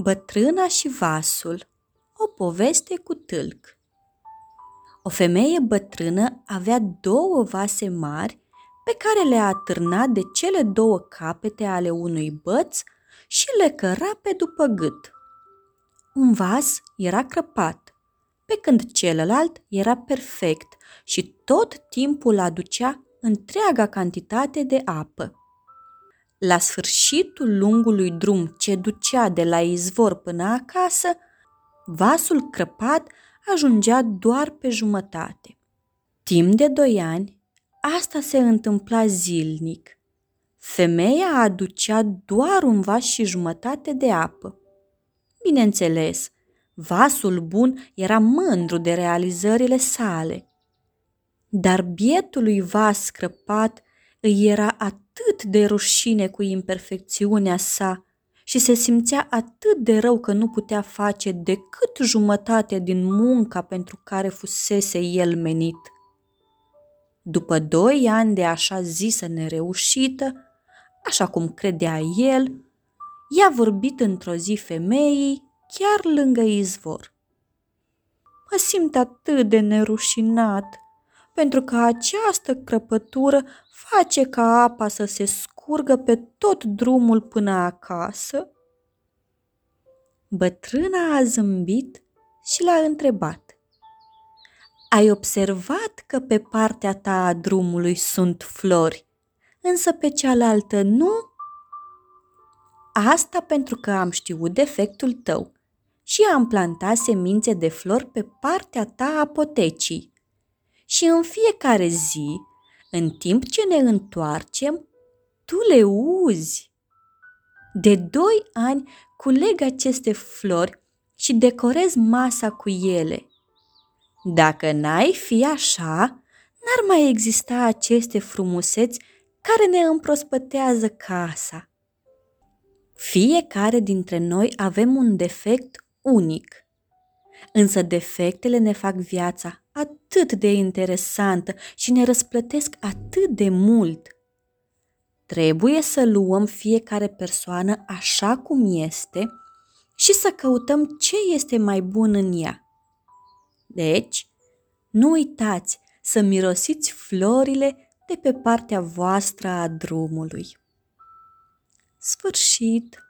Bătrâna și vasul O poveste cu tâlc O femeie bătrână avea două vase mari pe care le-a atârnat de cele două capete ale unui băț și le căra pe după gât. Un vas era crăpat, pe când celălalt era perfect și tot timpul aducea întreaga cantitate de apă. La sfârșitul lungului drum ce ducea de la izvor până acasă, vasul crăpat ajungea doar pe jumătate. Timp de doi ani, asta se întâmpla zilnic. Femeia aducea doar un vas și jumătate de apă. Bineînțeles, vasul bun era mândru de realizările sale. Dar bietului vas scrăpat îi era atât de rușine cu imperfecțiunea sa și se simțea atât de rău că nu putea face decât jumătate din munca pentru care fusese el menit. După doi ani de așa zisă nereușită, așa cum credea el, i-a vorbit într-o zi femeii chiar lângă izvor. Mă simt atât de nerușinat, pentru că această crăpătură face ca apa să se scurgă pe tot drumul până acasă? Bătrâna a zâmbit și l-a întrebat. Ai observat că pe partea ta a drumului sunt flori, însă pe cealaltă nu? Asta pentru că am știut defectul tău și am plantat semințe de flori pe partea ta a potecii. Și în fiecare zi în timp ce ne întoarcem, tu le uzi. De doi ani culeg aceste flori și decorez masa cu ele. Dacă n-ai fi așa, n-ar mai exista aceste frumuseți care ne împrospătează casa. Fiecare dintre noi avem un defect unic, însă defectele ne fac viața atât de interesantă și ne răsplătesc atât de mult. Trebuie să luăm fiecare persoană așa cum este și să căutăm ce este mai bun în ea. Deci, nu uitați să mirosiți florile de pe partea voastră a drumului. Sfârșit!